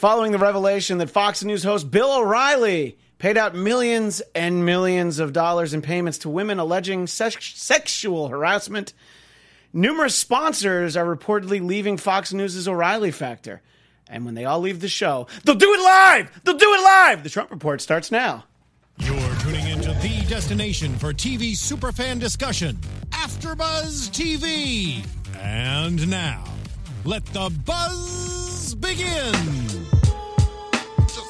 following the revelation that Fox News host Bill O'Reilly paid out millions and millions of dollars in payments to women alleging sex- sexual harassment. Numerous sponsors are reportedly leaving Fox News' O'Reilly factor. And when they all leave the show, they'll do it live! They'll do it live! The Trump Report starts now. You're tuning into the destination for TV superfan discussion, AfterBuzz TV. And now, let the buzz begin.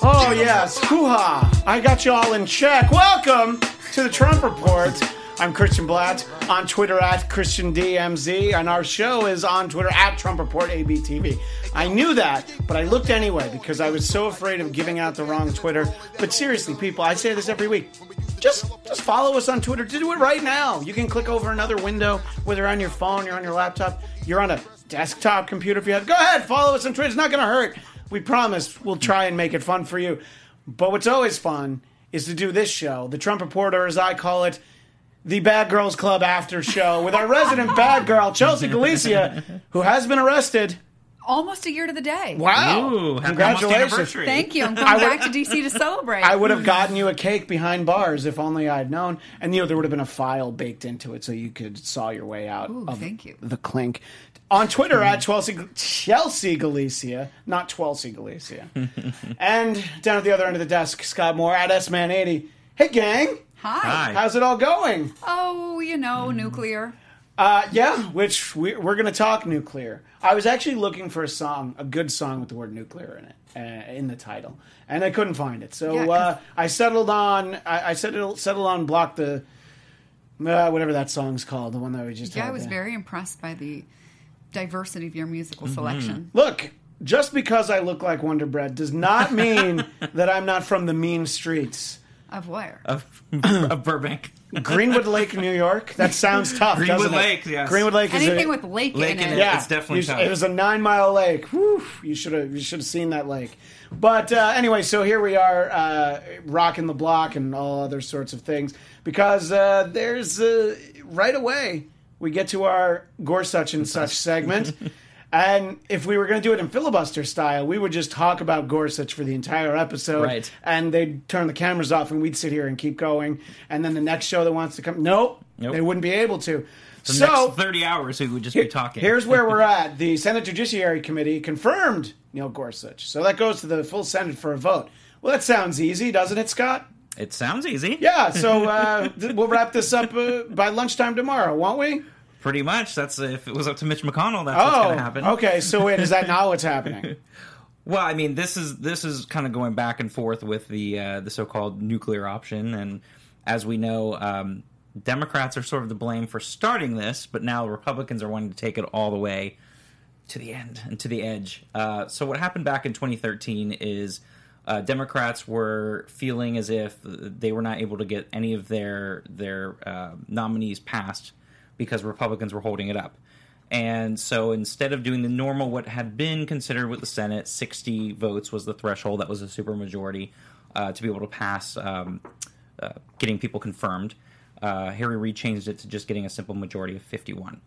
Oh, yes. Hoo ha. I got you all in check. Welcome to the Trump Report. I'm Christian Blatt on Twitter at ChristianDMZ, and our show is on Twitter at Trump Report ABTV. I knew that, but I looked anyway because I was so afraid of giving out the wrong Twitter. But seriously, people, I say this every week. Just, just follow us on Twitter. Do it right now. You can click over another window, whether on your phone, you're on your laptop, you're on a desktop computer. If you have, go ahead, follow us on Twitter. It's not going to hurt. We promise we'll try and make it fun for you. But what's always fun is to do this show, the Trump Reporter, as I call it, the Bad Girls Club after show with our resident bad girl, Chelsea Galicia, who has been arrested. Almost a year to the day. Wow. Ooh, happy Congratulations. Thank you. I'm I going would- back to DC to celebrate. I would have gotten you a cake behind bars if only I'd known. And you know there would have been a file baked into it so you could saw your way out Ooh, of thank you. the clink. On Twitter at hmm. Chelsea, Chelsea Galicia, not Chelsea Galicia. and down at the other end of the desk, Scott Moore at S-Man80. Hey gang, Hi. Hi. how's it all going? Oh, you know, hmm. nuclear. Uh, yeah, which we, we're going to talk nuclear. I was actually looking for a song, a good song with the word nuclear in it, uh, in the title, and I couldn't find it. So Yeah, 'cause- uh, I settled on, I, I settled, settled on block the, uh, whatever that song's called, the one that we just. Yeah, had I was there. very impressed by the diversity of your musical Mm-hmm. selection. Look, just because I look like Wonder Bread does not mean that I'm not from the mean streets. Of where? Of, of Burbank. Greenwood Lake, New York. That sounds tough. Greenwood doesn't it? Lake, yes. Greenwood Lake is Anything a, with lake, Lake in in it. it. Yeah, It's definitely you- tough. It was a nine mile lake. Whew, you should have you should have seen that lake. But uh, anyway, so here we are, uh, rocking the block and all other sorts of things because uh, there's uh, right away we get to our Gorsuch and such segment. And if we were going to do it in filibuster style, we would just talk about Gorsuch for the entire episode. Right. And they'd turn the cameras off and we'd sit here and keep going. And then the next show that wants to come, nope, Nope. they wouldn't be able to. So, next 30 hours, we would just be talking. Here's where we're at. The Senate Judiciary Committee confirmed Neil Gorsuch. So that goes to the full Senate for a vote. Well, that sounds easy, doesn't it, Scott? It sounds easy. Yeah, so uh, we'll wrap this up uh, by lunchtime tomorrow, won't we? Pretty much. That's if it was up to Mitch McConnell, that's what's Oh, going to happen. okay. So wait, is that not what's happening? Well, I mean, this is this is kind of going back and forth with the uh, the so-called nuclear option, and as we know, um, Democrats are sort of to blame for starting this, but now Republicans are wanting to take it all the way to the end and to the edge. Uh, so what happened back in 2013 is uh, Democrats were feeling as if they were not able to get any of their their uh, nominees passed because Republicans were holding it up. And so instead of doing the normal, what had been considered with the Senate, 60 votes was the threshold. That was a supermajority uh, to be able to pass um, uh, getting people confirmed. Uh, Harry Reid changed it to just getting a simple majority of 51.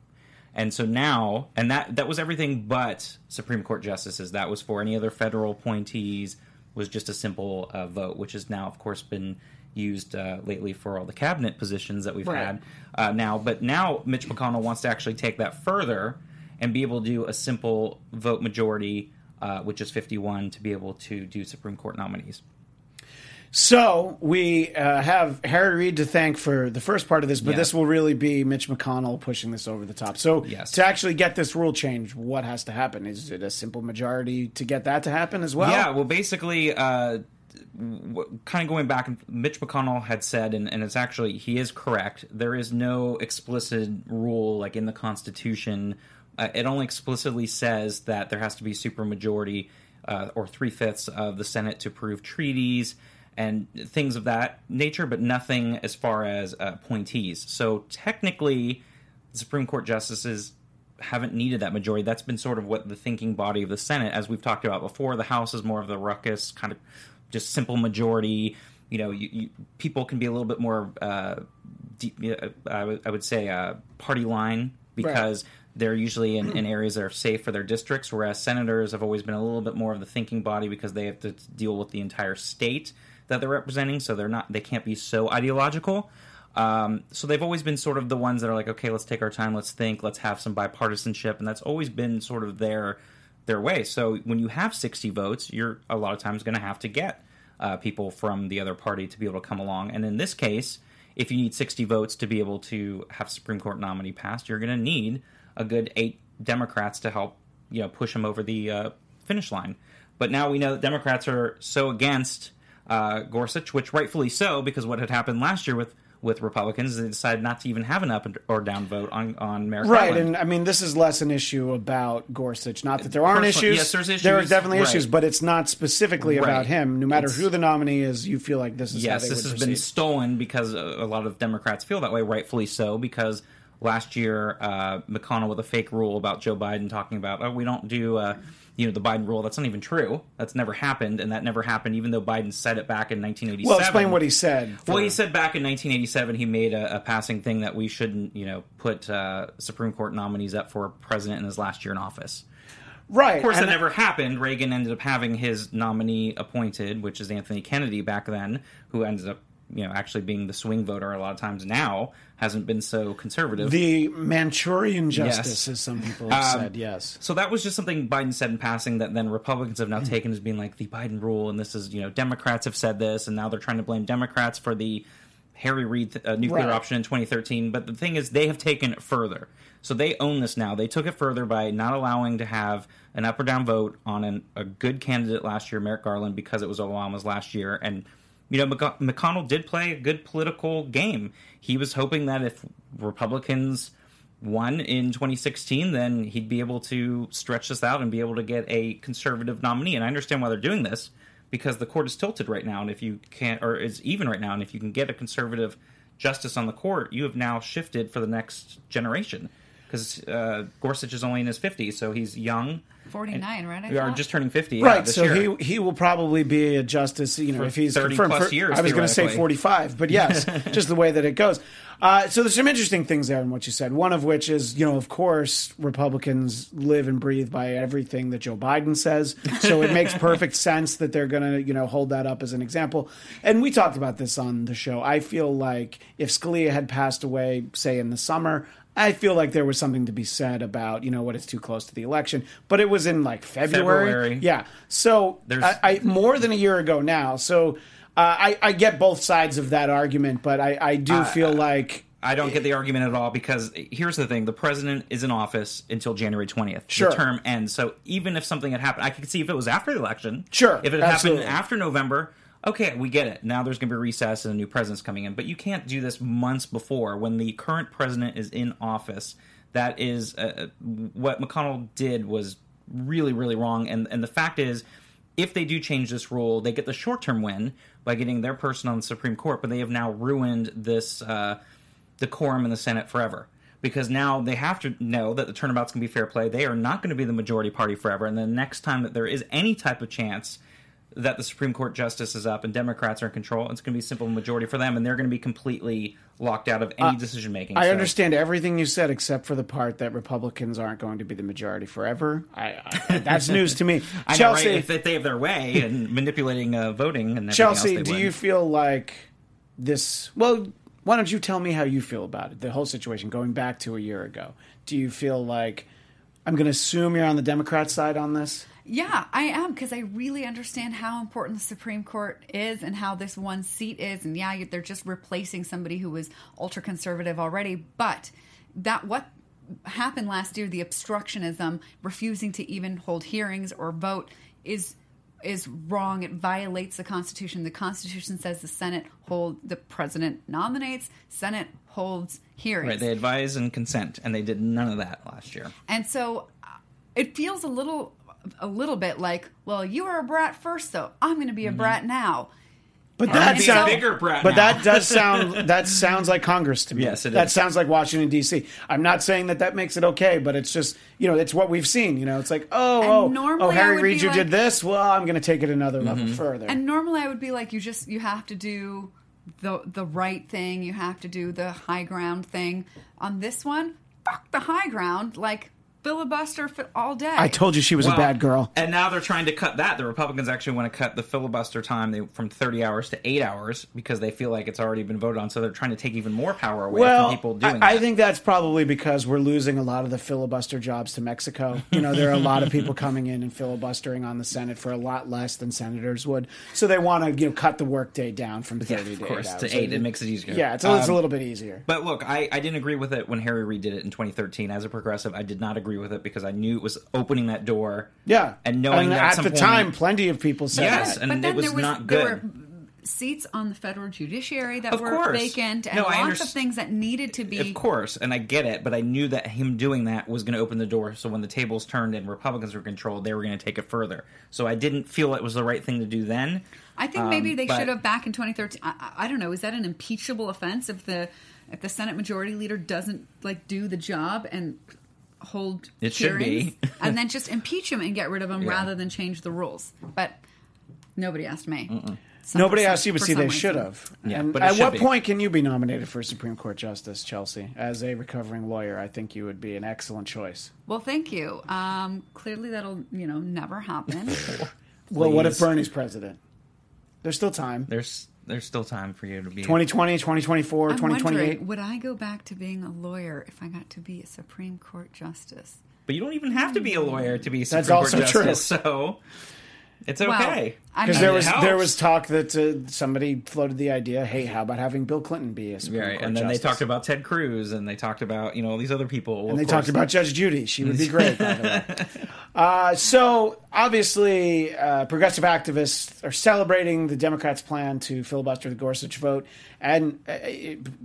And so now, and that that was everything but Supreme Court justices. That was for any other federal appointees. Was just a simple uh, vote, which has now, of course, been used uh, lately for all the cabinet positions that we've Right. had uh, now. But now Mitch McConnell wants to actually take that further and be able to do a simple vote majority, uh, which is 51, to be able to do Supreme Court nominees. So we uh, have Harry Reid to thank for the first part of this, but Yeah. this will really be Mitch McConnell pushing this over the top. So Yes. to actually get this rule change, what has to happen? Is it a simple majority to get that to happen as well? Yeah, well, basically, uh, kind of going back, Mitch McConnell had said, and, and it's actually, he is correct, there is no explicit rule like in the Constitution. Uh, it only explicitly says that there has to be supermajority uh, or three fifths of the Senate to approve treaties and things of that nature, but nothing as far as uh, appointees. So technically, the Supreme Court justices haven't needed that majority. That's been sort of what the thinking body of the Senate, as we've talked about before. The House is more of the ruckus, kind of just simple majority. You know, you, you, people can be a little bit more, uh, deep, uh, I would- say, uh, party line because they're usually in, in areas that are safe for their districts, whereas senators have always been a little bit more of the thinking body because they have to deal with the entire state that they're representing. So they're not they can't be so ideological. Um, so they've always been sort of the ones that are like, okay, let's take our time, let's think, let's have some bipartisanship, and that's always been sort of their their way. So when you have sixty votes, you're a lot of times going to have to get uh, people from the other party to be able to come along. And in this case, if you need sixty votes to be able to have Supreme Court nominee passed, you're going to need a good eight Democrats to help you know push them over the uh, finish line. But now we know that Democrats are so against uh, Gorsuch, which rightfully so, because what had happened last year with with Republicans, they decided not to even have an up or down vote on on Merrick Right, Garland. and I mean this is less an issue about Gorsuch. Not that there aren't Personally- issues. yes, there's There are issues, definitely right. issues, but it's not specifically Right. about him. No matter It's- who the nominee is, you feel like this is how yes, this has been stolen because a a lot of Democrats feel that way, rightfully so. Because last year, uh, McConnell with a fake rule about Joe Biden talking about, oh, we don't do, uh, you know, the Biden rule. That's not even true. That's never happened, and that never happened, even though Biden said it back in 1987. Well, explain what he said. Well, he said back in 1987 he made a, a passing thing that we shouldn't, you know, put uh, Supreme Court nominees up for president in his last year in office. right. Of course, and that never happened. Reagan ended up having his nominee appointed, which is Anthony Kennedy back then, who ended up, you know, actually being the swing voter a lot of times now, hasn't been so conservative. The Manchurian justice, Yes. as some people have Um, said. Yes. so that was just something Biden said in passing that then Republicans have now Hmm. taken as being like the Biden rule, and this is you know Democrats have said this, and now they're trying to blame Democrats for the Harry Reid uh, nuclear Right. option in 2013. But the thing is, they have taken it further, so they own this now. They took it further by not allowing to have an up or down vote on an, a good candidate last year, Merrick Garland, because it was Obama's last year, and you know, McC- McConnell did play a good political game. He was hoping that if Republicans won in 2016, then he'd be able to stretch this out and be able to get a conservative nominee. And I understand why they're doing this because the court is tilted right now, and if you can't, or is even right now, and if you can get a conservative justice on the court, you have now shifted for the next generation. Because uh, Gorsuch is only in his 50s, so he's young. 49, right? I We are thought? just turning 50. yeah, Right, this so year. he he will probably be a justice, you know, For if he's 30 confirmed plus for- years, I was going to say forty-five, but yes, just the way that it goes. Uh, so there's some interesting things there in what you said. One of which is, you know, of course, Republicans live and breathe by everything that Joe Biden says, so it makes perfect sense that they're going to, you know, hold that up as an example. And we talked about this on the show. I feel like if Scalia had passed away, say in the summer. I feel like there was something to be said about, you know, what it's too close to the election, but it was in like February. February. Yeah. So There's- I, I more than a year ago now. So uh, I, I get both sides of that argument, but I, I do feel like I don't get the argument at all because here's the thing: the president is in office until January twentieth. Sure. The term ends. So even if something had happened, I could see if it was after the election. Sure, If it had absolutely. happened after November, okay, we get it. Now there's going to be a recess and a new president's coming in. But you can't do this months before when the current president is in office. That is uh, what McConnell did was really, really wrong. And and the fact is, if they do change this rule, they get the short term win by getting their person on the Supreme Court, but they have now ruined this uh, decorum in the Senate forever. Because now they have to know that the turnabout's going to be fair play. They are not going to be the majority party forever. And the next time that there is any type of chance that the Supreme Court justice is up and Democrats are in control, it's going to be a simple majority for them, and they're going to be completely locked out of any decision making. Uh, I understand everything you said except for the part that Republicans aren't going to be the majority forever. I, I, that's news to me. I know, Chelsea, right? If, if they have their way and manipulating uh, voting and Chelsea, do win. you feel like this? Well, why don't you tell me how you feel about it? The whole situation going back to a year ago. Do you feel like I'm going to assume you're on the Democrat side on this? Yeah, I am because I really understand how important the Supreme Court is and how this one seat is. And yeah, they're just replacing somebody who was ultra conservative already. But that what happened last year, the obstructionism, refusing to even hold hearings or vote, is is wrong. It violates the Constitution. The Constitution says the Senate hold the president nominates, Senate holds hearings. Right, they advise and consent, and they did none of that last year. And so uh, it feels a little a little bit like, well, you were a brat first, so I'm going to be a brat now. But And that a sounds bigger brat But now. that does sound that sounds like Congress to me. Yes, it That is. sounds like Washington D.C. I'm not saying that that makes it okay, but it's just you know it's what we've seen. You know, it's like oh And oh normally oh Harry would Reid, you like- did this. Well, I'm going to take it another level Mm-hmm. further. And normally I would be like, you just you have to do the the right thing. You have to do the high ground thing. On this one, fuck the high ground. Like filibuster all day. I told you she was a bad girl. And now they're trying to cut that. The Republicans actually want to cut the filibuster time they, from 30 hours to 8 hours because they feel like it's already been voted on. So they're trying to take even more power away Well, from people doing I, I think that's probably because we're losing a lot of the filibuster jobs to Mexico. You know, there are a lot of people coming in and filibustering on the Senate for a lot less than senators would. So they want to you know cut the workday down from Yeah, thirty of to course, eight to hours. eight. It makes it easier. Yeah, it's a, it's a Um, little bit easier. But look, I, I didn't agree with it when Harry Reid did it in 2013. As a progressive, I did not agree with it because I knew it was opening that door. Yeah, and knowing that at at some the point- time, plenty of people said Yes, that. and but it was there was not there good. were seats on the federal judiciary that Of were course. vacant and No, I lots of things that needed to be Of course, and I get it, but I knew that him doing that was going to open the door. So when the tables turned and Republicans were controlled, they were going to take it further. So I didn't feel it was the right thing to do then. I think maybe Um, they but- should have back in 2013. I, I- I don't know. Is that an impeachable offense if the if the Senate Majority Leader doesn't like do the job and hold It should hearings be. and then just impeach him and get rid of him Yeah. rather than change the rules? But nobody asked me. Some- Nobody for asked you, but for see, they reason. should have. Yeah, and but at what be. point can you be nominated for Supreme Court Justice, Chelsea? As a recovering lawyer, I think you would be an excellent choice. Well, thank you. Um, clearly, that'll you know never happen. Well, what if Bernie's president? There's still time. There's there's still time for you to be 2020, 2024, I'm 2028. would I go back to being a lawyer if I got to be a Supreme Court justice? But you don't even have to be a lawyer to be a That's Supreme also Court true. justice. So it's Well, okay. I Because mean, there was helps. there was talk that uh, somebody floated the idea, hey, how about having Bill Clinton be a Supreme Right, Court and then justice? they talked about Ted Cruz, and they talked about you know all these other people. and they talked about Judge Judy. She would be great. By the way. Uh, so obviously, uh, progressive activists are celebrating the Democrats' plan to filibuster the Gorsuch vote, and uh,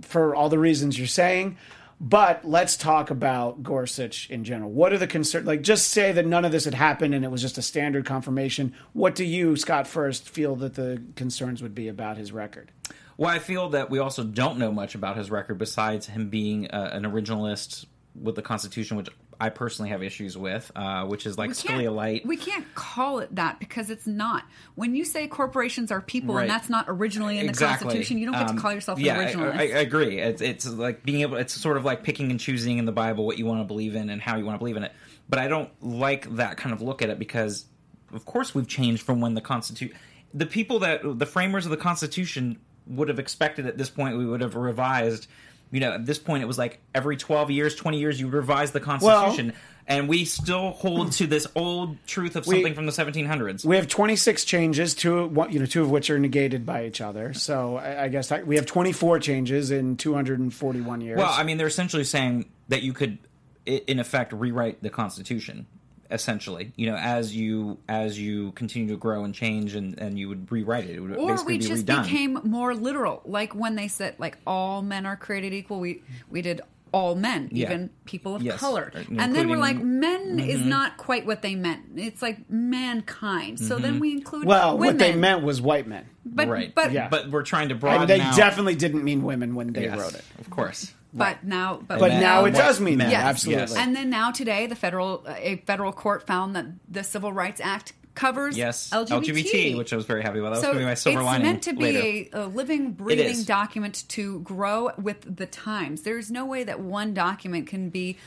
for all the reasons you're saying. But let's talk about Gorsuch in general. What are the concerns? Like, just say that none of this had happened and it was just a standard confirmation. What do you, Scott First, feel that the concerns would be about his record? Well, I feel that we also don't know much about his record besides him being uh, an originalist with the Constitution, which I personally have issues with, uh, which is like we can't- Scalia light. We can't call it that because it's not. When you say corporations are people Right. and that's not originally in the Constitution, you don't get Um, to call yourself an yeah, I- I, I agree. It's, it's like being able. It's sort of like picking and choosing in the Bible what you want to believe in and how you want to believe in it. But I don't like that kind of look at it because, of course, we've changed from when the Constitution. The people that the framers of the Constitution would have expected at this point we would have revised. You know, at this point it was like every twelve years, twenty years, you revise the Constitution. and we still hold to this old truth of We- something from the 1700s. We have 26 changes, two you know, two of which are negated by each other. So I, I guess that, we have 24 changes in 241 years. Well, I mean, they're essentially saying that you could, in effect, rewrite the Constitution. Essentially, you know, as you as you continue to grow and change, and, and you would rewrite it. It would or we be just redone. became more literal, like when they said like all men are created equal. We we did all men, Yeah. even people of Yes, color, uh, and then we're like men is Mm-hmm. not quite what they meant. It's like mankind. So then we include well, women. what they meant was white men. but right, but Yeah. but we're trying to broaden. And they out- definitely didn't mean women when they Yes, wrote it. of course. but now but, But now it does mean that, Yes. absolutely. Yes. And then now today, the federal a federal court found that the Civil Rights Act covers Yes, LGBT, which I was very happy about. That was so going to be my silver it's lining. meant to be later. a, a living, breathing document to grow with the times. There's no way that one document can be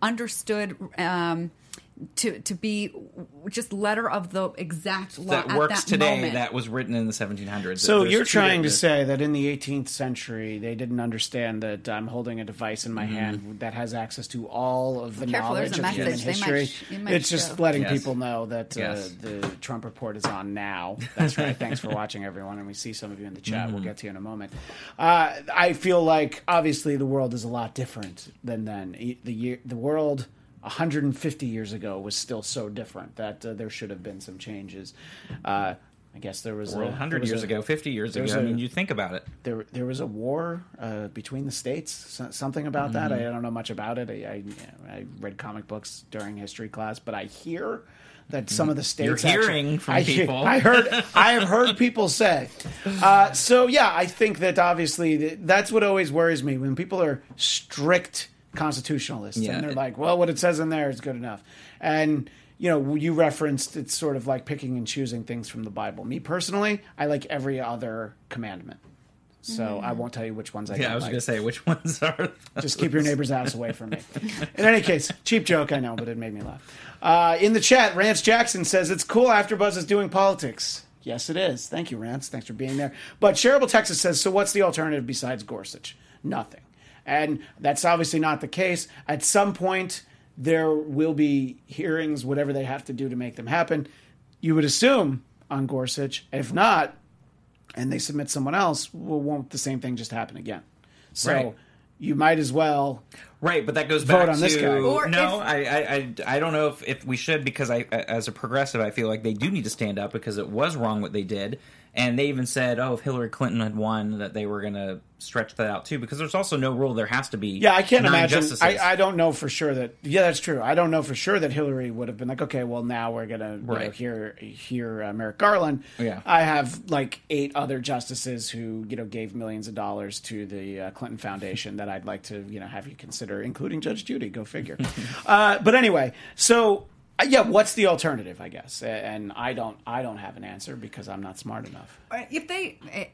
understood um, to to be just letter of the exact law that at works that today. moment. That was written in the 1700s. So There's you're trying to say that in the 18th century they didn't understand that I'm holding a device in my Mm-hmm. hand that has access to all of the Careful, knowledge of human message. They might history. might it's just show. letting Yes. people know that uh, Yes. the Trump report is on now. That's right. Thanks for watching, everyone, and we see some of you in the chat. Mm-hmm. We'll get to you in a moment. Uh, I feel like obviously the world is a lot different than then. The year, the world. 150 years ago was still so different that uh, there should have been some changes. Uh, I guess there was Well, a, 100 was years a- ago, 50 years ago. I a- mean, you think about it. there there was a war uh, between the states. So, something about that. Mm-hmm. I don't know much about it. I, I, I read comic books during history class, but I hear that some of the states You're actually- hearing from I, people. I heard. I have heard people say. Uh, so yeah, I think that obviously that's what always worries me when people are strict constitutionalists Yeah. and they're like, well, what it says in there is good enough, and. You know, you referenced it's sort of like picking and choosing things from the Bible. Me personally, I like every other commandment. So I won't tell you which ones I Yeah, I was like. going to say which ones are. Just keep your neighbor's ass away from me. In any case, cheap joke, I know, but it made me laugh. Uh, in the chat, Rance Jackson says it's cool AfterBuzz is doing politics. Yes, it is. Thank you, Rance. Thanks for being there. But Shareable Texas says, so what's the alternative besides Gorsuch? Nothing. And that's obviously not the case. At some point, there will be hearings, whatever they have to do to make them happen. You would assume on Gorsuch. If not, and they submit someone else, well, won't the same thing just happen again? So Right. you might as well. Right, but that goes back on to this guy. Or no. if- I, I I I don't know if, if we should because I as a progressive I feel like they do need to stand up because it was wrong what they did, and they even said oh if Hillary Clinton had won that they were going to stretch that out too because there's also no rule there has to be Yeah, I can't imagine. I, I don't know for sure that. Yeah, that's true. I don't know for sure that Hillary would have been like, okay, well now we're gonna you know, hear hear uh, Merrick Garland. Yeah. I have like eight other justices who you know gave millions of dollars to the uh, Clinton Foundation that I'd like to you know have you consider, including Judge Judy. Go figure. uh, but anyway, so. Uh, Yeah, what's the alternative? I guess, and I don't. I don't have an answer because I'm not smart enough. if they eh,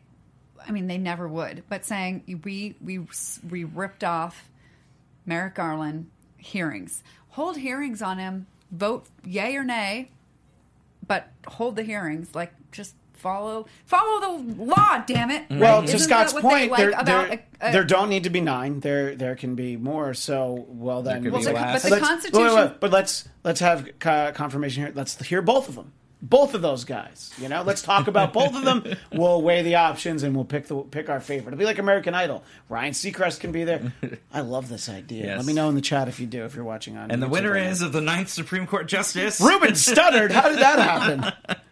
i mean they never would but saying we we we ripped off merrick garland hearings hold hearings on him vote yay or nay but hold the hearings like just follow follow the law damn it Well, Right? to Isn't Scott's that what they point, like there, about there, a- a- there don't need to be nine. There, there can be more. So, well, then, could well, be but the Let's- constitution wait, wait, wait, but let's let's have confirmation here. Let's hear both of them. Both of those guys. You know, let's talk about both of them. We'll weigh the options and we'll pick the pick our favorite. It'll be like American Idol. Ryan Seacrest can be there. I love this idea. Yes. Let me know in the chat if you do. If you're watching on. and the winner right now. is of the ninth Supreme Court Justice. Ruben Studdard. How did that happen?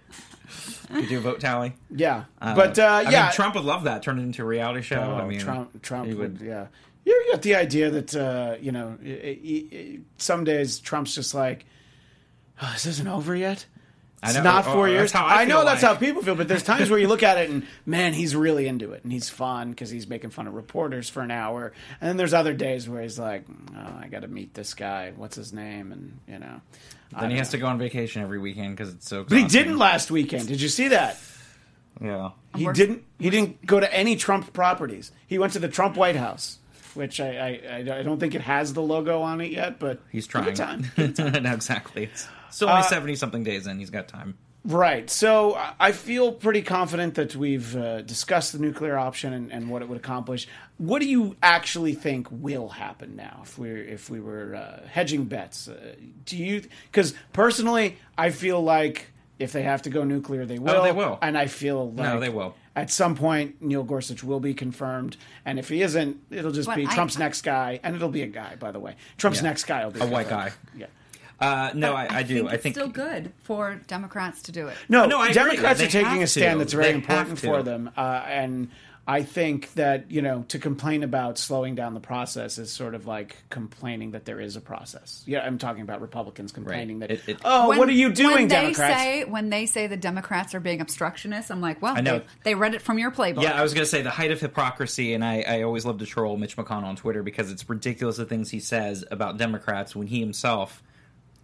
You do a vote tally. Yeah, but uh, I yeah, mean, Trump would love that. Turn it into a reality show. Oh, I mean, Trump, Trump he would, yeah. You got the idea that uh, you know, i i i some days Trump's just like, oh, this isn't over yet. I It's know. not Oh, four oh, that's years. how I I, know feel that's like. how people feel, but there's times where you look at it and man, he's really into it and he's fun because he's making fun of reporters for an hour. And then there's other days where he's like, oh, I got to meet this guy. What's his name? And you know, Then he has to go on vacation every weekend because it's so. But he didn't last weekend. Did you see that? Yeah. He didn't. He didn't go to any Trump properties. He went to the Trump White House, which I, I, I don't think it has the logo on it yet. But He's trying. it time. no, exactly. It's still Uh, only seventy something days in. He's got time. Right. So I- I feel pretty confident that we've uh, discussed the nuclear option and, and what it would accomplish. What do you actually think will happen now if we if we were uh, hedging bets? Uh, do you? Because personally, I feel like if they have to go nuclear, they will. Oh, they will. And I feel like no, they will. At some point, Neil Gorsuch will be confirmed, and if he isn't, it'll just But be I- Trump's next guy, and it'll be a guy, by the way. Trump's Yeah. next guy will be A white guy. Yeah. Uh, no, I, I do. think I think it's still good for democrats to do it No, No, I agree. Democrats They are taking a stand to. that's very They important for them, uh, and I think that you know to complain about slowing down the process is sort of like complaining that there is a process. Yeah, I'm talking about Republicans complaining Right. that It- it- oh, When- what are you doing, when they Democrats? Say, when they say the Democrats are being obstructionists, I'm like, well, I know. They, they read it from your playbook. Yeah, I was going to say the height of hypocrisy, and I, I always love to troll Mitch McConnell on Twitter because it's ridiculous the things he says about Democrats when he himself had been doing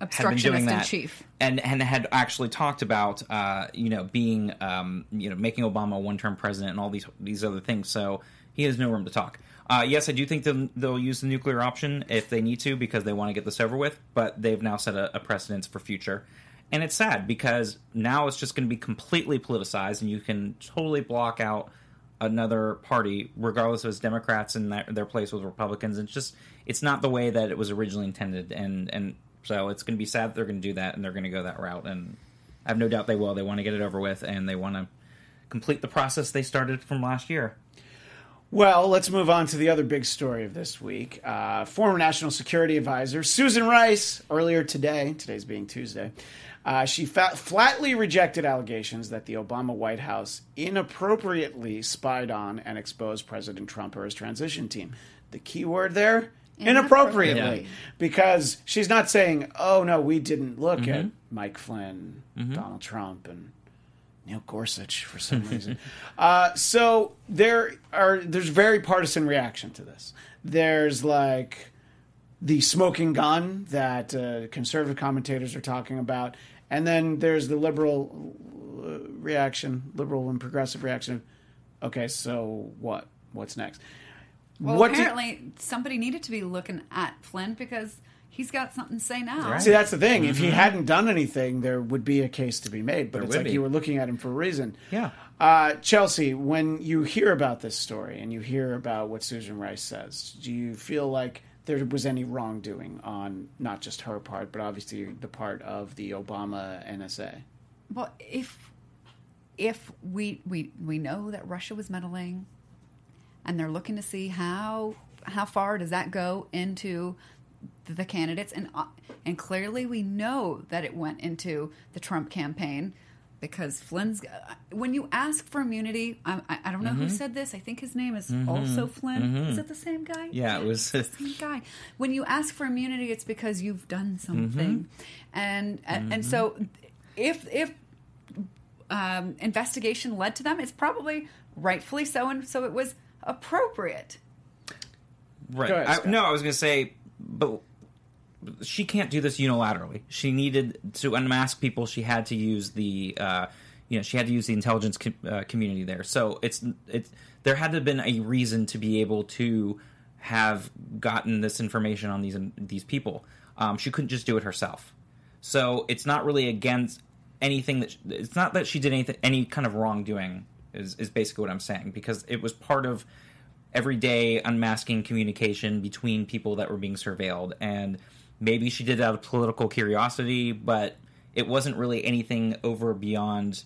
obstructionist in that, chief. and and had actually talked about uh, you know being um, you know making Obama a one term president and all these these other things. So he has no room to talk. Uh, yes, I do think they'll, they'll use the nuclear option if they need to because they want to get this over with. But they've now set a, a precedence for future, and it's sad because now it's just going to be completely politicized, and you can totally block out another party, regardless of it's Democrats and their, their place with Republicans. It's just it's not the way that it was originally intended, and and so it's going to be sad that they're going to do that, and they're going to go that route. And I have no doubt they will. They want to get it over with, and they want to complete the process they started from last year. Well, let's move on to the other big story of this week. Uh, former National Security Advisor Susan Rice, earlier today, today's being Tuesday, uh, she flatly rejected allegations that the Obama White House inappropriately spied on and exposed President Trump or his transition team. The key word there? Inappropriately. Inappropriately. Because she's not saying, oh, no, we didn't look Mm-hmm. at Mike Flynn, Donald Trump, and Neil Gorsuch for some reason. uh, so there are there's very partisan reaction to this. There's like the smoking gun that uh, conservative commentators are talking about, and then there's the liberal uh, reaction, liberal and progressive reaction of, Okay, so what? What's next? Well, what do- apparently somebody needed to be looking at Flynn because he's got something to say now. Right. See, that's the thing. If he hadn't done anything, there would be a case to be made. But There it's like be. you were looking at him for a reason. Yeah. Uh, Chelsea, when you hear about this story and you hear about what Susan Rice says, do you feel like there was any wrongdoing on not just her part, but obviously the part of the Obama NSA? Well, if if we we we know that Russia was meddling, and they're looking to see how how far does that go into the candidates, and uh, and clearly we know that it went into the Trump campaign because Flynn's. uh, When you ask for immunity, I, I, don't know who said this. I think his name is also Flynn. Is it the same guy? Yeah, it was. The same guy. When you ask for immunity, it's because you've done something, and and and so if if um, investigation led to them, it's probably rightfully so, and so it was appropriate. Right. Go ahead, I, Scott. no, I was going to say, but she can't do this unilaterally. She needed to unmask people. She had to use the, uh, you know, she had to use the intelligence com- uh, community there. So it's it's there had to have been a reason to be able to have gotten this information on these these people. Um, she couldn't just do it herself. So it's not really against anything that it's not that she did anything any kind of wrongdoing is is basically what I'm saying because it was part of everyday unmasking communication between people that were being surveilled. And maybe she did it out of political curiosity but it wasn't really anything over beyond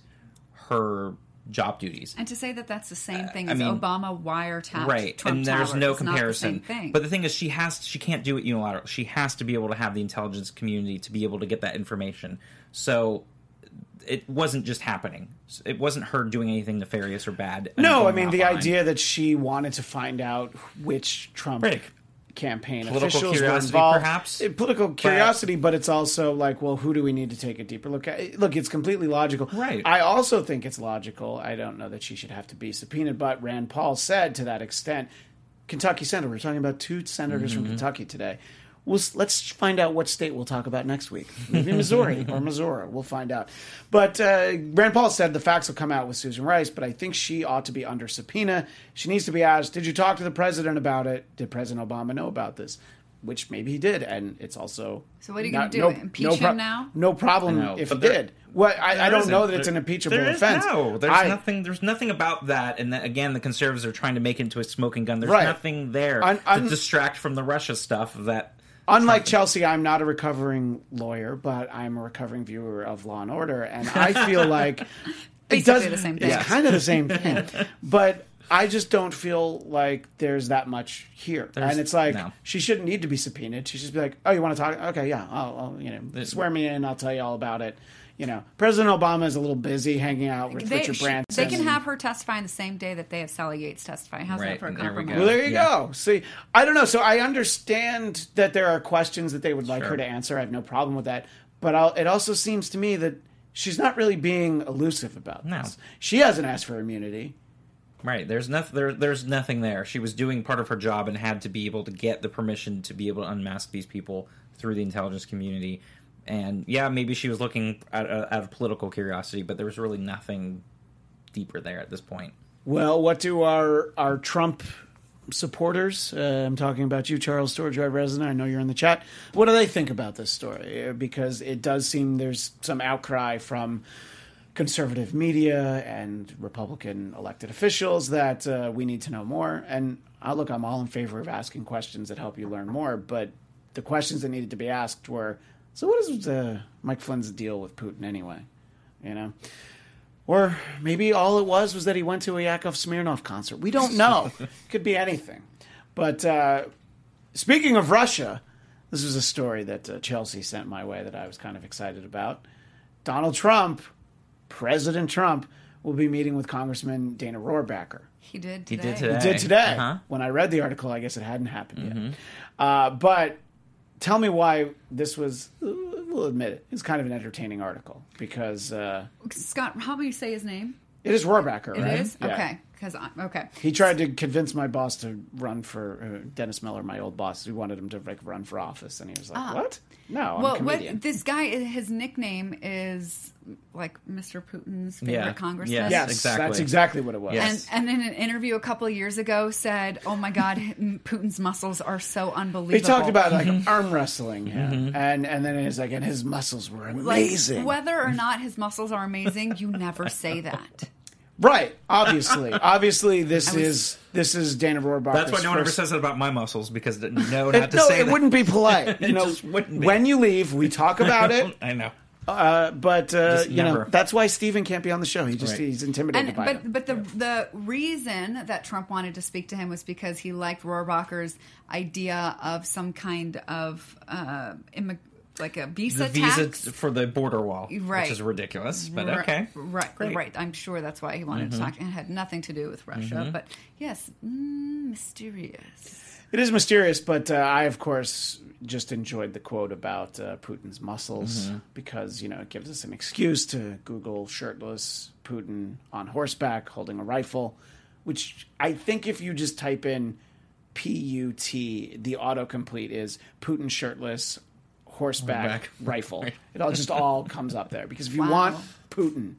her job duties. And to say that that's the same uh, thing I as mean- Obama wiretapped right Trump and there's Tower no is not the comparison. but the thing is she has she can't do it unilaterally she has to be able to have the intelligence community to be able to get that information. So it wasn't just happening it wasn't her doing anything nefarious or bad No, I mean the idea that she wanted to find out which Trump Right. campaign Political officials were involved. perhaps? Eh, political curiosity, but it's also like, well, who do we need to take a deeper look at? Look, it's completely logical. Right. I also think it's logical. I don't know that she should have to be subpoenaed, but Rand Paul said to that extent, Kentucky Senator. We're talking about two senators Mm-hmm. from Kentucky today. We'll, let's find out what state we'll talk about next week. Maybe Missouri or Missouri. We'll find out. But uh, Rand Paul said the facts will come out with Susan Rice, but I think she ought to be under subpoena. She needs to be asked, did you talk to the president about it? Did President Obama know about this? Which maybe he did, and it's also So what are you gonna do, impeach him now? No problem I know, if but he there- did. Well, I, I don't isn't. know that it's an impeachable there is- offense. No, there's I- nothing. There's nothing about that. And that, again, the conservatives are trying to make it into a smoking gun. There's Right. nothing there Un- un- to distract from the Russia stuff. That Unlike Chelsea, I'm not a recovering lawyer, but I'm a recovering viewer of Law and Order, and I feel like it does the same It's kind of the same thing, but I just don't feel like there's that much here. There's- and it's like no. she shouldn't need to be subpoenaed. She should be like, "Oh, you want to talk? Okay, yeah, I'll, I'll you know swear me in. I'll tell you all about it." You know, President Obama is a little busy hanging out with They, Richard Branson. they can have her testify on the same day that they have Sally Yates testify. How's Right, that for a and there we compromise? Well, there you Yeah. go. See, I don't know. So I understand that there are questions that they would like Sure. her to answer. I have no problem with that. But I'll, it also seems to me that she's not really being elusive about No. this. She hasn't asked for immunity. right. There's nothing. There, there's nothing there. She was doing part of her job and had to be able to get the permission to be able to unmask these people through the intelligence community. And yeah, maybe she was looking out, out of political curiosity, but there was really nothing deeper there at this point. Well, what do our our Trump supporters? Uh, I'm talking about you, Charles Storage resident. I know you're in the chat. What do they think about this story? Uh, Because it does seem there's some outcry from conservative media and Republican elected officials that uh, we need to know more. And uh, look, I'm all in favor of asking questions that help you learn more. But the questions that needed to be asked were, so what is uh, Mike Flynn's deal with Putin anyway? You know. Or maybe all it was was that he went to a Yakov Smirnoff concert. We don't know. Could be anything. But uh, speaking of Russia, this was a story that uh, Chelsea sent my way that I was kind of excited about. Donald Trump, President Trump, will be meeting with Congressman Dana Rohrabacher. He did He today. did today. He did today. Uh-huh. When I read the article, I guess it hadn't happened yet. Uh, but tell me why this was. We'll admit it. It's kind of an entertaining article because uh, Scott, how do you say his name? it is Rohrabacher, It right? is Yeah. okay because I'm okay. He tried to convince my boss to run for uh, Dennis Miller, my old boss. We wanted him to like run for office, and he was like, "What? No, I'm a Ah. Well, comedian." what this guy, his nickname is like Mr. Putin's favorite Yeah. congressman. Yes. yes, exactly. that's exactly what it was. Yes. And, and in an interview a couple of years ago, said, "Oh my God, Putin's muscles are so unbelievable." He talked about like Mm-hmm. arm wrestling him, and and then he's like, and his muscles were like, amazing. whether or not his muscles are amazing, you never say that. Right? Obviously, obviously, this was- is this is Dana Rohrabacher's That's why no one ever first- says it about my muscles because no, not It, to no, say it that. wouldn't be polite. You know, just wouldn't be. when you leave, we talk about it. I know. Uh, but uh, Just you know, never. that's why Steven can't be on the show. He just Right. he's intimidated And by but it. but the the reason that Trump wanted to speak to him was because he liked Rohrabacher's idea of some kind of uh, immig- like a visa The visa tax. for the border wall, Right. which is ridiculous, but Right- okay. Right, Great. right. I'm sure that's why he wanted to talk. And it had nothing to do with Russia. But yes, mm, mysterious. It is mysterious, but uh, I, of course, just enjoyed the quote about uh, Putin's muscles Mm-hmm. because you know it gives us an excuse to Google shirtless Putin on horseback holding a rifle, which I think if you just type in P U T, the autocomplete is Putin shirtless horseback Horseback. rifle. Right. It all just all comes up there because if you Wow. want Putin.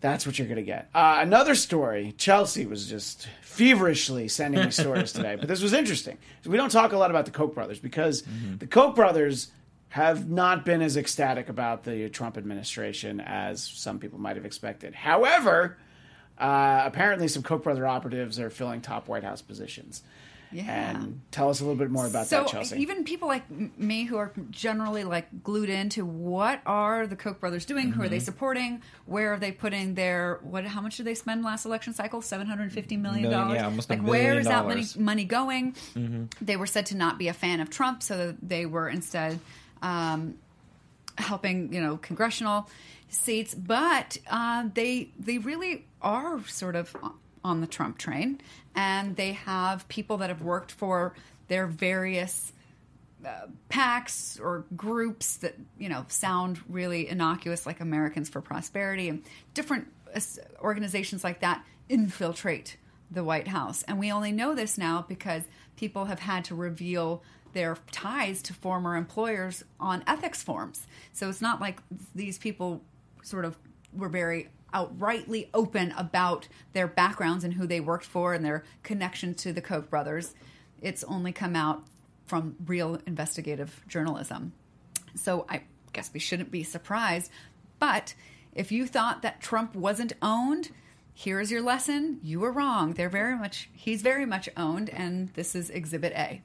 That's what you're going to get. Uh, another story. Chelsea was just feverishly sending me stories today, but this was interesting. We don't talk a lot about the Koch brothers because the Koch brothers have not been as ecstatic about the Trump administration as some people might have expected. However, uh, apparently some Koch brother operatives are filling top White House positions. Yeah. And tell us a little bit more about so that, Chelsea. even people like me who are generally like glued into what are the Koch brothers doing? Who are Mm-hmm. they supporting? Where are they putting their what? How much did they spend last election cycle? Seven hundred fifty million dollars. yeah, almost a like where is that money money going? They were said to not be a fan of Trump, so they were instead. Um, helping you know congressional seats, but uh, they they really are sort of on the Trump train, and they have people that have worked for their various uh, PACs or groups that you know sound really innocuous, like Americans for Prosperity and different uh, organizations like that infiltrate the White House, and we only know this now because people have had to reveal their ties to former employers on ethics forms. So it's not like these people sort of were very outrightly open about their backgrounds and who they worked for and their connection to the Koch brothers. It's only come out from real investigative journalism. So I guess we shouldn't be surprised. But if you thought that Trump wasn't owned, here's your lesson. You were wrong. They're very much he's very much owned and this is exhibit A.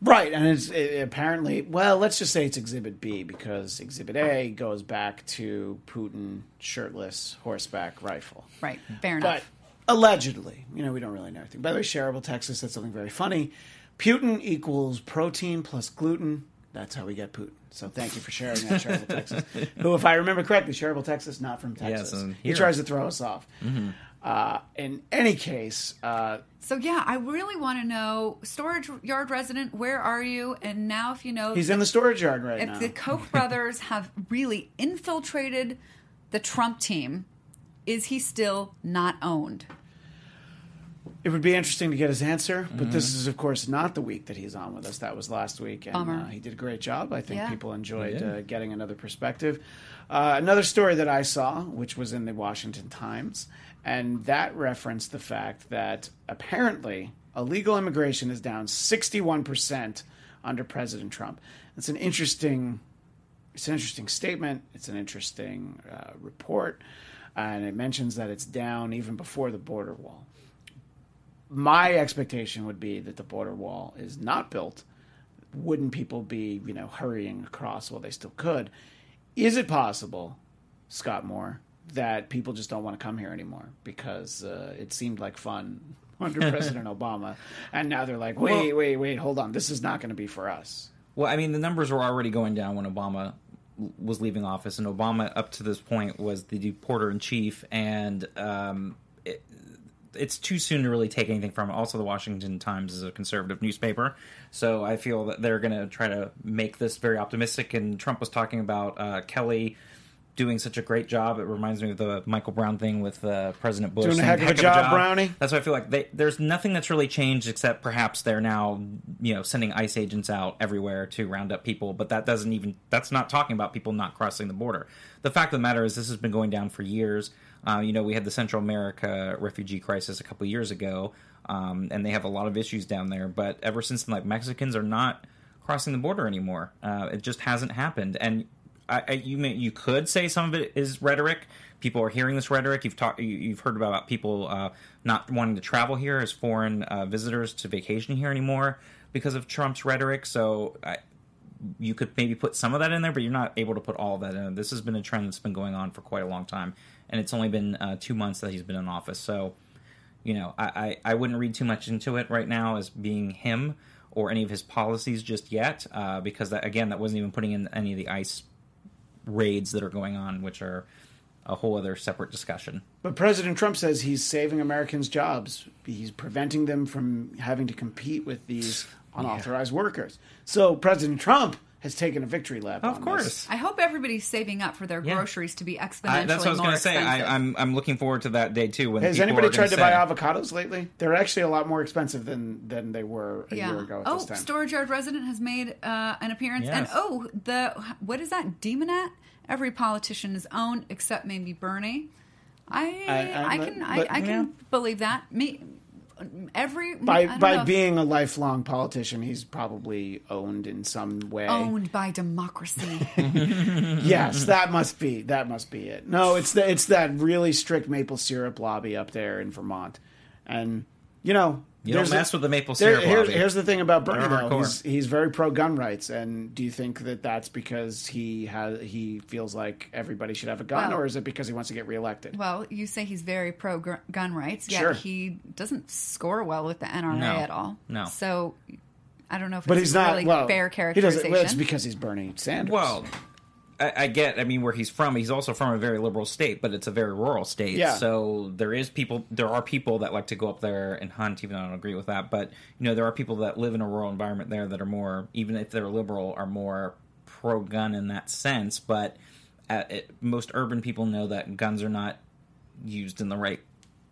Right, and it's it, apparently well. Let's just say it's Exhibit B because Exhibit A goes back to Putin shirtless horseback rifle. Right. Fair But enough. allegedly, you know, we don't really know anything. By the way, Shareable Texas said something very funny. Putin equals protein plus gluten. That's how we get Putin. So thank you for sharing that, Shareable Texas. Who, if I remember correctly, Shareable Texas, not from Texas. and he tries to throw us off. Mm-hmm. Uh, in any case, uh, So yeah, I really want to know storage yard resident, where are you? And now if you know he's in the storage yard right if now. the Koch brothers have really infiltrated the Trump team, is he still not owned? It would be interesting to get his answer, but this is, of course, not the week that he's on with us. That was last week, and uh, he did a great job. I think Yeah. people enjoyed He uh, getting another perspective. Uh, another story that I saw, which was in the Washington Times, and that referenced the fact that apparently illegal immigration is down 61% under President Trump. It's an interesting it's an interesting statement. It's an interesting uh, report, and it mentions that it's down even before the border wall. My expectation would be that the border wall is not built. Wouldn't people be, you know, hurrying across while they still could? Is it possible, Scott Moore, that people just don't want to come here anymore because uh, it seemed like fun under President Obama, and now they're like, wait, wait, wait, hold on, this is not going to be for us. Well, I mean, the numbers were already going down when Obama was leaving office, and Obama, up to this point, was the deporter in chief, and um, it, it's too soon to really take anything from it. Also, the Washington Times is a conservative newspaper, so I feel that they're going to try to make this very optimistic. And Trump was talking about uh, Kelly doing such a great job. It reminds me of the Michael Brown thing with uh, President Bush. Doing a saying, heck of a job, Brownie. That's why I feel like they, there's nothing that's really changed except perhaps they're now you know sending ICE agents out everywhere to round up people. But that doesn't even that's not talking about people not crossing the border. The fact of the matter is this has been going down for years. Uh, you know, we had the Central America refugee crisis a couple years ago, um, and they have a lot of issues down there. But ever since then, like Mexicans are not crossing the border anymore. Uh, it just hasn't happened. And I, I, you may, you could say some of it is rhetoric. People are hearing this rhetoric. You've talked, you, have heard about people uh, not wanting to travel here as foreign uh, visitors to vacation here anymore because of Trump's rhetoric. So I, you could maybe put some of that in there, but you're not able to put all of that in. This has been a trend that's been going on for quite a long time, and it's only been uh, two months that he's been in office. So, you know, I, I, I, wouldn't read too much into it right now as being him or any of his policies just yet, uh, because that again, that wasn't even putting in any of the ICE raids that are going on, which are a whole other separate discussion. But President Trump says he's saving Americans' jobs. He's preventing them from having to compete with these unauthorized yeah. workers. So President Trump has taken a victory lap. Of course. This. I hope everybody's saving up for their yeah. groceries to be exponentially I, That's what I was going to say. I, am I'm, I'm looking forward to that day too. When has anybody tried to say, buy avocados lately? They're actually a lot more expensive than than they were a yeah. year ago. oh, Storage Yard Resident has made uh, an appearance, yes. and oh, the what is that? Demonette. Every politician is owned except maybe Bernie. I I, I can but, I, I, can yeah. believe that. Me every by by being a lifelong politician, he's probably owned in some way. Owned by democracy. yes, that must be that must be it. No, it's the, it's that really strict maple syrup lobby up there in Vermont, and you know you don't mess a, with the maple syrup. There, here's, here's, the thing about Bernie, though. He's, he's, very pro gun rights, and do you think that that's because he has he feels like everybody should have a gun, well, or is it because he wants to get reelected? Well, you say he's very pro gun rights, yet sure. he doesn't score well with the NRA no, at all. No, so I don't know if but he's not really well, fair characterization. He doesn't, well, it's because he's Bernie Sanders. Well, I, I, get. I mean, where he's from, he's also from a very liberal state, but it's a very rural state. Yeah. So there is people. There are people that like to go up there and hunt. Even though I don't agree with that, but you know, there are people that live in a rural environment there that are more, even if they're liberal, are more pro gun in that sense. But at, it, most urban people know that guns are not used in the right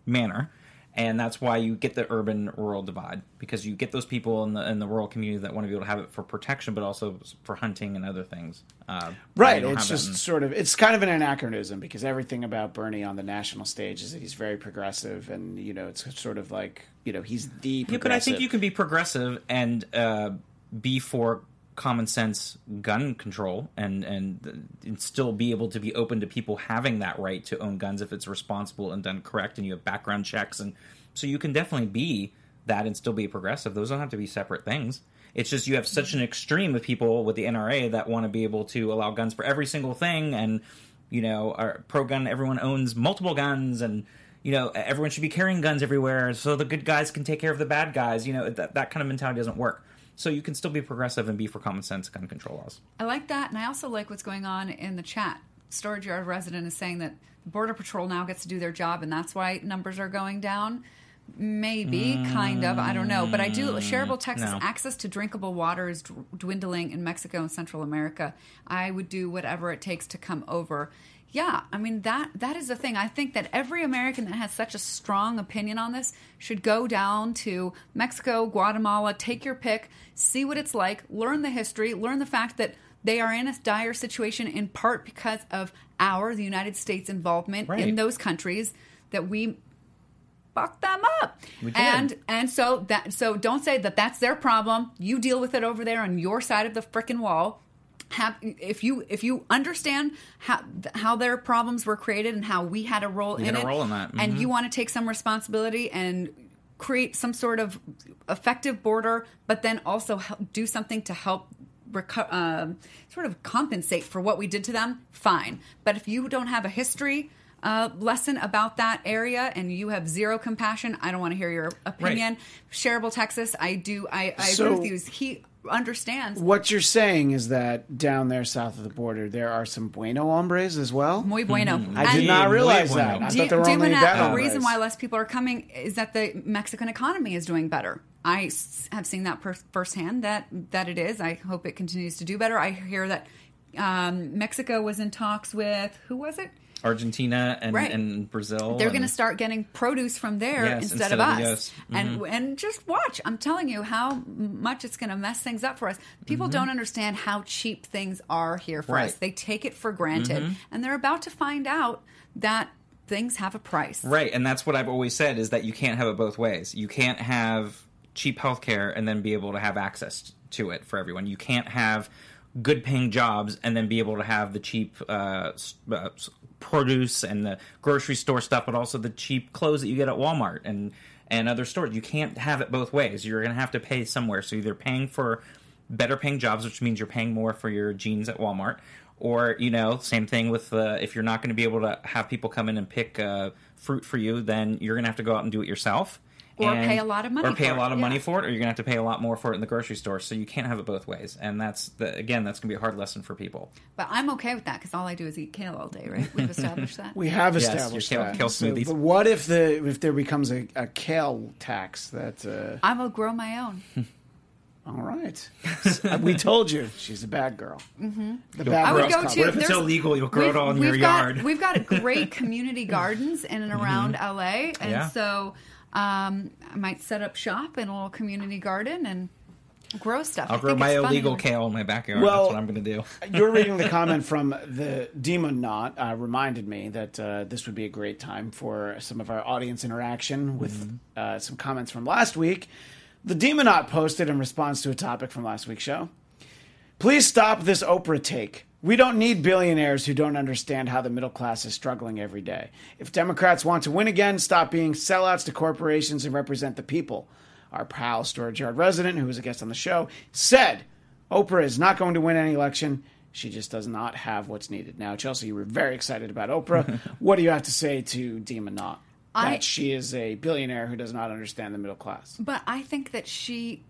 manner and that's why you get the urban rural divide because you get those people in the in the rural community that want to be able to have it for protection but also for hunting and other things uh, right it's just in... sort of it's kind of an anachronism because everything about bernie on the national stage is that he's very progressive and you know it's sort of like you know he's the yeah, but i think you can be progressive and uh, be for common sense gun control and, and and still be able to be open to people having that right to own guns if it's responsible and done correct and you have background checks and so you can definitely be that and still be progressive. Those don't have to be separate things. It's just you have such an extreme of people with the NRA that want to be able to allow guns for every single thing and you know are pro gun everyone owns multiple guns and you know everyone should be carrying guns everywhere so the good guys can take care of the bad guys you know that, that kind of mentality doesn't work so you can still be progressive and be for common sense gun control laws. I like that, and I also like what's going on in the chat. Storage Yard resident is saying that Border Patrol now gets to do their job, and that's why numbers are going down. Maybe, mm, kind of. I don't know. But I do. Shareable Texas no. access to drinkable water is dwindling in Mexico and Central America. I would do whatever it takes to come over yeah, I mean that that is the thing. I think that every American that has such a strong opinion on this should go down to Mexico, Guatemala, take your pick, see what it's like, learn the history, learn the fact that they are in a dire situation in part because of our the United States involvement right. in those countries that we fucked them up. And and so that so don't say that that's their problem. You deal with it over there on your side of the freaking wall have, if you if you understand how how their problems were created and how we had a role you in it, role in mm-hmm. and you want to take some responsibility and create some sort of effective border, but then also do something to help reco- uh, sort of compensate for what we did to them. Fine, but if you don't have a history. Uh, lesson about that area and you have zero compassion i don't want to hear your opinion right. shareable texas i do i, I so, agree with you he understands. What you're saying is that down there south of the border, there are some bueno hombres as well. Muy bueno. Mm-hmm. I did not realize bueno. that. I thought there were only bad The reason why less people are coming is that the Mexican economy is doing better. I have seen that per- firsthand that that it is. I hope it continues to do better. I hear that Um, Mexico was in talks with who was it? Argentina and, Right. and Brazil. They're going to start getting produce from there Yes, instead, instead of us. US. Mm-hmm. And and just watch. I'm telling you how much it's going to mess things up for us. People don't understand how cheap things are here for Mm-hmm. Right. Mm-hmm. us. They take it for granted, and they're about to find out that things have a price. Right, and that's what I've always said is that you can't have it both ways. You can't have cheap healthcare and then be able to have access to it for everyone. You can't have good paying jobs and then be able to have the cheap uh, uh, produce and the grocery store stuff, but also the cheap clothes that you get at Walmart and and other stores. You can't have it both ways. You're going to have to pay somewhere. So either paying for better paying jobs, which means you're paying more for your jeans at Walmart, or you know, same thing with uh, if you're not going to be able to have people come in and pick uh, fruit for you, then you're going to have to go out and do it yourself. Or And- pay a lot of money or pay for a it, lot of yeah. money for it, or you're gonna have to pay a lot more for it in the grocery store. So you can't have it both ways, and that's the, again, that's gonna be a hard lesson for people. But I'm okay with that because all I do is eat kale all day. Right? We've established that. We have Yes, your established kale- that. kale So- smoothies. but what if the if there becomes a, a kale tax? That uh, I will grow my own. all right. we told you she's a bad girl. Mm-hmm. The bad I would girls go club. to. What if it's illegal? You'll grow it all in we've your got, yard. We've got great community gardens in and around LA, and Mm-hmm. Yeah. so um, I might set up shop in a little community garden and grow stuff. I'll I grow my illegal and- kale in my backyard. Well- that's what I'm gonna do. You're reading the comment from the Demon Knot uh, reminded me that uh, this would be a great time for some of our audience interaction with uh, some comments from last week. The Demon Knot posted in response to a topic from last week's show. Please stop this Oprah take. We don't need billionaires who don't understand how the middle class is struggling every day. If Democrats want to win again, stop being sellouts to corporations and represent the people. Our pal, Storage Yard resident, who was a guest on the show, said Oprah is not going to win any election. She just does not have what's needed. Now, Chelsea, you were very excited about Oprah. what do you have to say to Demon Knot? That I- she is a billionaire who does not understand the middle class. But I think that she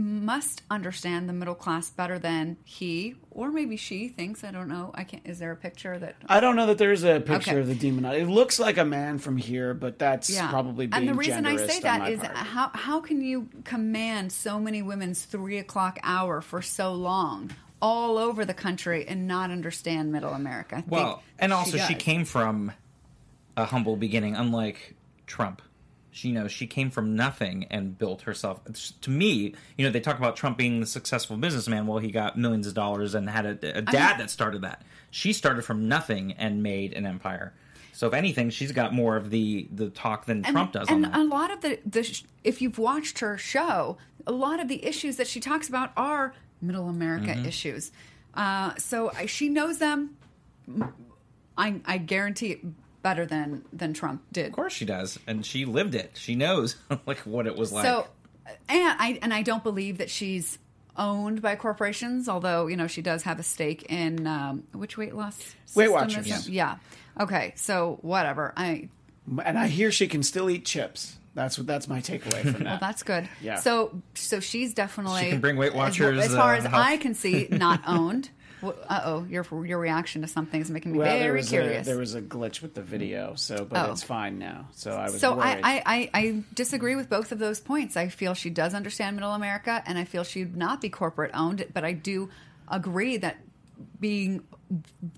must understand the middle class better than he or maybe she thinks. I don't know. I can't. Is there a picture that? I don't know that there is a picture Okay. of the demon. It looks like a man from here, but that's Yeah, probably being and the reason I say genderist on that my is part. how how can you command so many women's three o'clock hour for so long all over the country and not understand Middle America? I think Well, and also she, does. came from a humble beginning, unlike Trump. She you know she came from nothing and built herself. It's- To me, you know, they talk about Trump being the successful businessman. Well, he got millions of dollars and had a, a dad that started that. She started from nothing and made an empire. So if anything, she's got more of the the talk than and, Trump does and on that. a lot of the, the if you've watched her show, a lot of the issues that she talks about are Middle America Mm-hmm. issues. Uh, so I, she knows them. I, I guarantee it better than than Trump did. of course she does, and she lived it. She knows like what it was like. So, and I and I don't believe that she's owned by corporations. Although you know she does have a stake in um, which weight loss Weight Watchers. is it? Yeah. Okay. So whatever. I and I hear she can still eat chips. That's what that's my takeaway from that. well, that's good. Yeah. So so she's definitely She can bring Weight as- Watchers, as, far uh, as health. I can see not owned. Uh oh, your your reaction to something is making me well, very was curious. A, there was a glitch with the video, so but Oh. it's fine now. So I was so. I, I, I, I disagree with both of those points. I feel she does understand Middle America, and I feel she'd not be corporate owned. But I do agree that being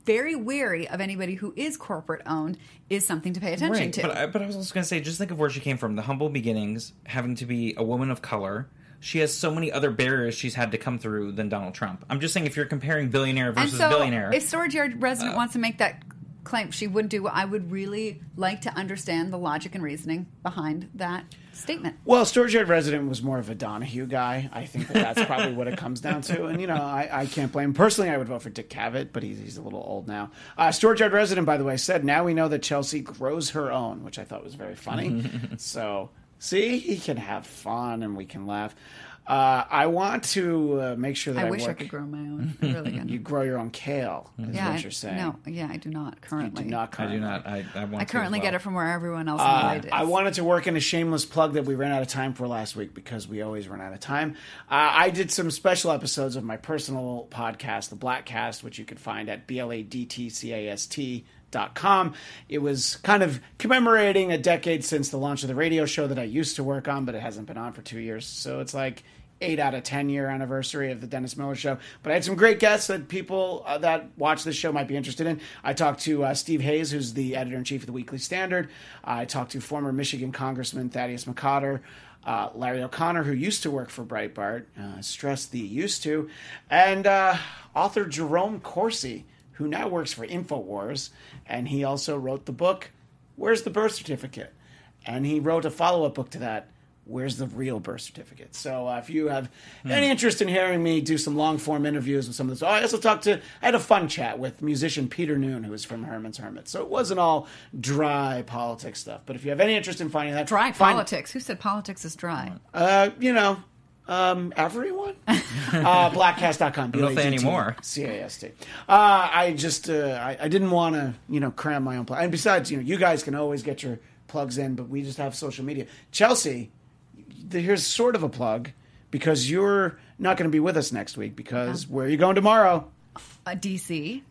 very wary of anybody who is corporate owned is something to pay attention Right, to. But I, but I was also going to say, just think of where she came from. The humble beginnings, having to be a woman of color. She has so many other barriers she's had to come through than Donald Trump. I'm just saying, if you're comparing billionaire and versus so, billionaire, uh, if Storage Yard resident wants to make that claim, she would do. I would really like to understand the logic and reasoning behind that statement. Well, Storage Yard resident was more of a Donahue guy. I think that that's probably what it comes down to. And you know, I, I can't blame. him. Personally, I would vote for Dick Cavett, but he's, he's a little old now. Uh, Storage Yard resident, by the way, said now we know that Chelsea grows her own, which I thought was very funny. so see, he can have fun and we can laugh. Uh, I want to uh, make sure that I, I wish I could grow my own. I really can. You grow your own kale, is yeah, what I- you're saying. no, yeah, I do not you currently. do not. currently. I do not. I, I want. I currently to as get it from where everyone else Uh, the is. I wanted to work in a shameless plug that we ran out of time for last week because we always run out of time. Uh, I did some special episodes of my personal podcast, The Bladtcast, which you can find at B-L-A-D-T-C-A-S-T dot com. It was kind of commemorating a decade since the launch of the radio show that I used to work on, but it hasn't been on for two years. So it's like eight out of ten year anniversary of the Dennis Miller Show. But I had some great guests that people uh, that watch this show might be interested in. I talked to uh, Steve Hayes, who's the editor in chief of the Weekly Standard. I talked to former Michigan Congressman Thaddeus McCotter. Uh, Larry O'Connor, who used to work for Breitbart, uh, stressed the used to, and uh, author Jerome Corsi, who now works for InfoWars, and he also wrote the book Where's the Birth Certificate? And he wrote a follow up book to that, Where's the Real Birth Certificate? So uh, if you have any interest in hearing me do some long form interviews with some of this, oh, I also talked to, I had a fun chat with musician Peter Noone, who is from Herman's Hermit. So it wasn't all dry politics stuff. But if you have any interest in finding that, Dry find- politics. Who said politics is dry? uh, you know, um, everyone. uh, bladtcast.com. You don't know if they anymore. C-A-S-T. Uh, I just, uh, I, I didn't want to, you know, cram my own plug. And besides, you know, you guys can always get your plugs in, but we just have social media. Chelsea, th- here's sort of a plug because you're not going to be with us next week because where are you going tomorrow? Uh, DC.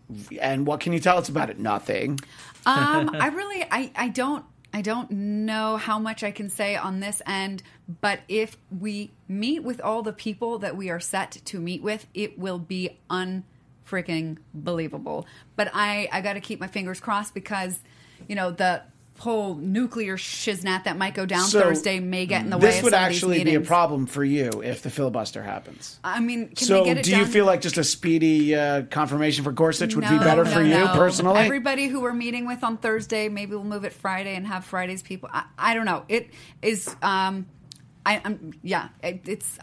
And what can you tell us about it? Nothing. Um, I really, I, I don't, I don't know how much I can say on this end, but if we meet with all the people that we are set to meet with, it will be unfreaking believable. But I, I got to keep my fingers crossed because, you know, the whole nuclear shiznat that might go down So, Thursday may get in the way This would actually be a problem for you if the filibuster happens. I mean, can so, they get it do you feel like just a speedy uh, confirmation for Gorsuch would be better no, for you no. personally? Everybody who we're meeting with on Thursday, maybe we'll move it Friday and have Friday's people. I, I don't know. It is. Um, I, I'm yeah. It, it's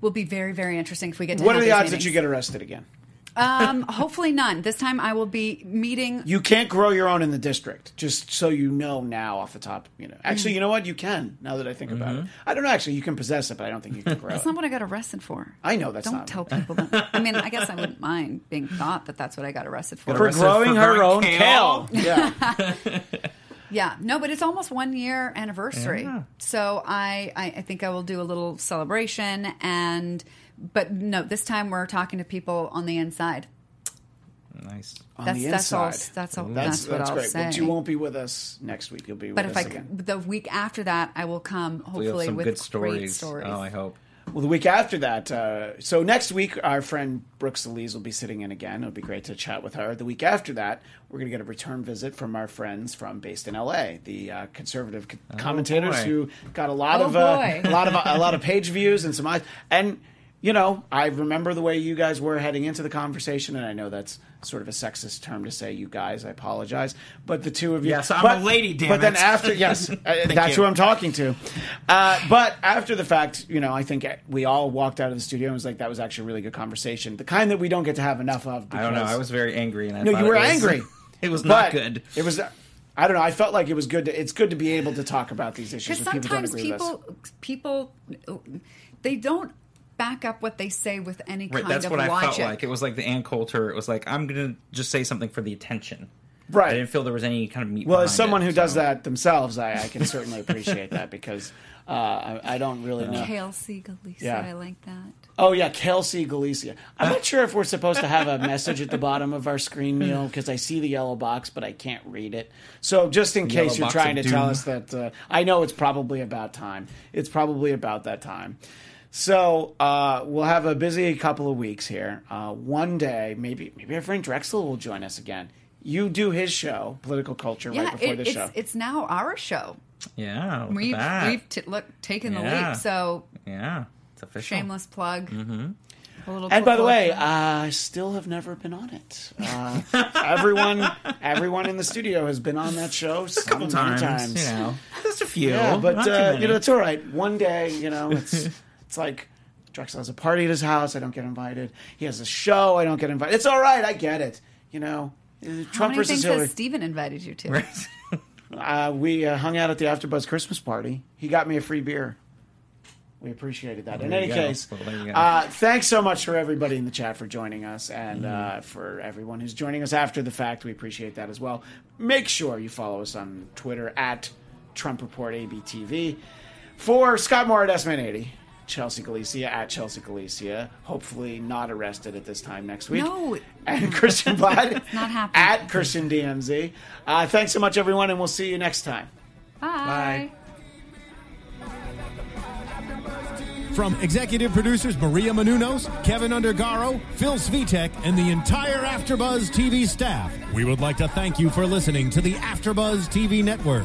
will be very very interesting if we get to. what are the odds that you get arrested again? Um, hopefully none. This time I will be meeting. You can't grow your own in the district, just so you know now off the top. You know, Mm. actually, you know what? You can. Now that I think about it, I don't know. Actually, you can possess it, but I don't think you can grow. That's it. not what I got arrested for. I know that's Don't not. tell people that. I mean, I guess I wouldn't mind being thought that that's what I got arrested for. for arrested growing for her growing own kale? kale. Yeah, Yeah, no, but it's almost one year anniversary. Yeah. So I, I, I think I will do a little celebration and, but no, this time we're talking to people on the inside. Nice. on That's the that's all. inside. That's all. That's, That's, what that's I'll great. say. But you won't be with us next week. You'll be but with if I again. the week after that, I will come hopefully some with good great stories. stories. Oh, I hope. Well, the week after that, uh, so next week, our friend Brooks Elise will be sitting in again. It'll be great to chat with her. The week after that, we're going to get a return visit from our friends from based in LA, the uh, conservative co- commentators boy. who got a lot Oh, of uh, a lot of a lot of page views and some eyes. And you know, I remember the way you guys were heading into the conversation, and I know that's sort of a sexist term to say, you guys. I apologize, but the two of you. Yes, I'm but, a lady, damn But then after, yes, uh, that's you. who I'm talking to. Uh, but after the fact, you know, I think we all walked out of the studio and was like, that was actually a really good conversation. The kind that we don't get to have enough of. Because, I don't know. I was very angry, and I No, you were it was- angry. it was not good. It was. I don't know. I felt like it was good. To, it's good to be able to talk about these issues. Because when people don't sometimes agree with us. people, people, they don't back up what they say with any Right, kind that's of what I felt like. It was like the Ann Coulter. It was like I'm gonna just say something for the attention. Right. I didn't feel there was any kind of meat. Well, as someone it, who does that themselves, I, I can certainly appreciate that because uh, I, I don't really know. Kelsey Galicia, Yeah. I like that. Oh yeah, Kelsey Galicia. I'm not sure if we're supposed to have a message at the bottom of our screen, Neil, because I see the yellow box, but I can't read it. So just in Yellow case you're trying to of tell us that, uh, I know it's probably about time. It's probably about that time. So uh, we'll have a busy couple of weeks here. Uh, one day, maybe maybe our friend Drexel will join us again. You do his show, Political Culture, Yeah, right before it, the it's show. it's now our show. Yeah, look We've at that. we've t- look taken the leap. So yeah, it's official. shameless plug. Mm-hmm. And by the way, I still have never been on it. Uh, everyone, everyone in the studio has been on that show a couple so many times, you know, just a few. Yeah, but uh, you know, it's all right. One day, you know, it's it's like Drexel has a party at his house. I don't get invited. He has a show. I don't get invited. It's all right. I get it. You know, uh, how Trump many versus things Hillary. has Steven invited you to? Right. Uh, we uh, hung out at the AfterBuzz Christmas party. He got me a free beer. We appreciated that. In any go. case, Well, there you go. uh, thanks so much for everybody in the chat for joining us, and uh, Mm-hmm. for everyone who's joining us after the fact. We appreciate that as well. Make sure you follow us on Twitter at Trump Report ABTV. For Scott Moore at S-Man80, Chelsea Galicia at Chelsea Galicia. Hopefully not arrested at this time next week. No. And Christian Bladt not happening. at Christian DMZ. Uh, thanks so much, everyone, and we'll see you next time. Bye. Bye. After Buzz TV. From executive producers Maria Menounos, Kevin Undergaro, Phil Svitek, and the entire AfterBuzz TV staff, we would like to thank you for listening to the AfterBuzz TV network.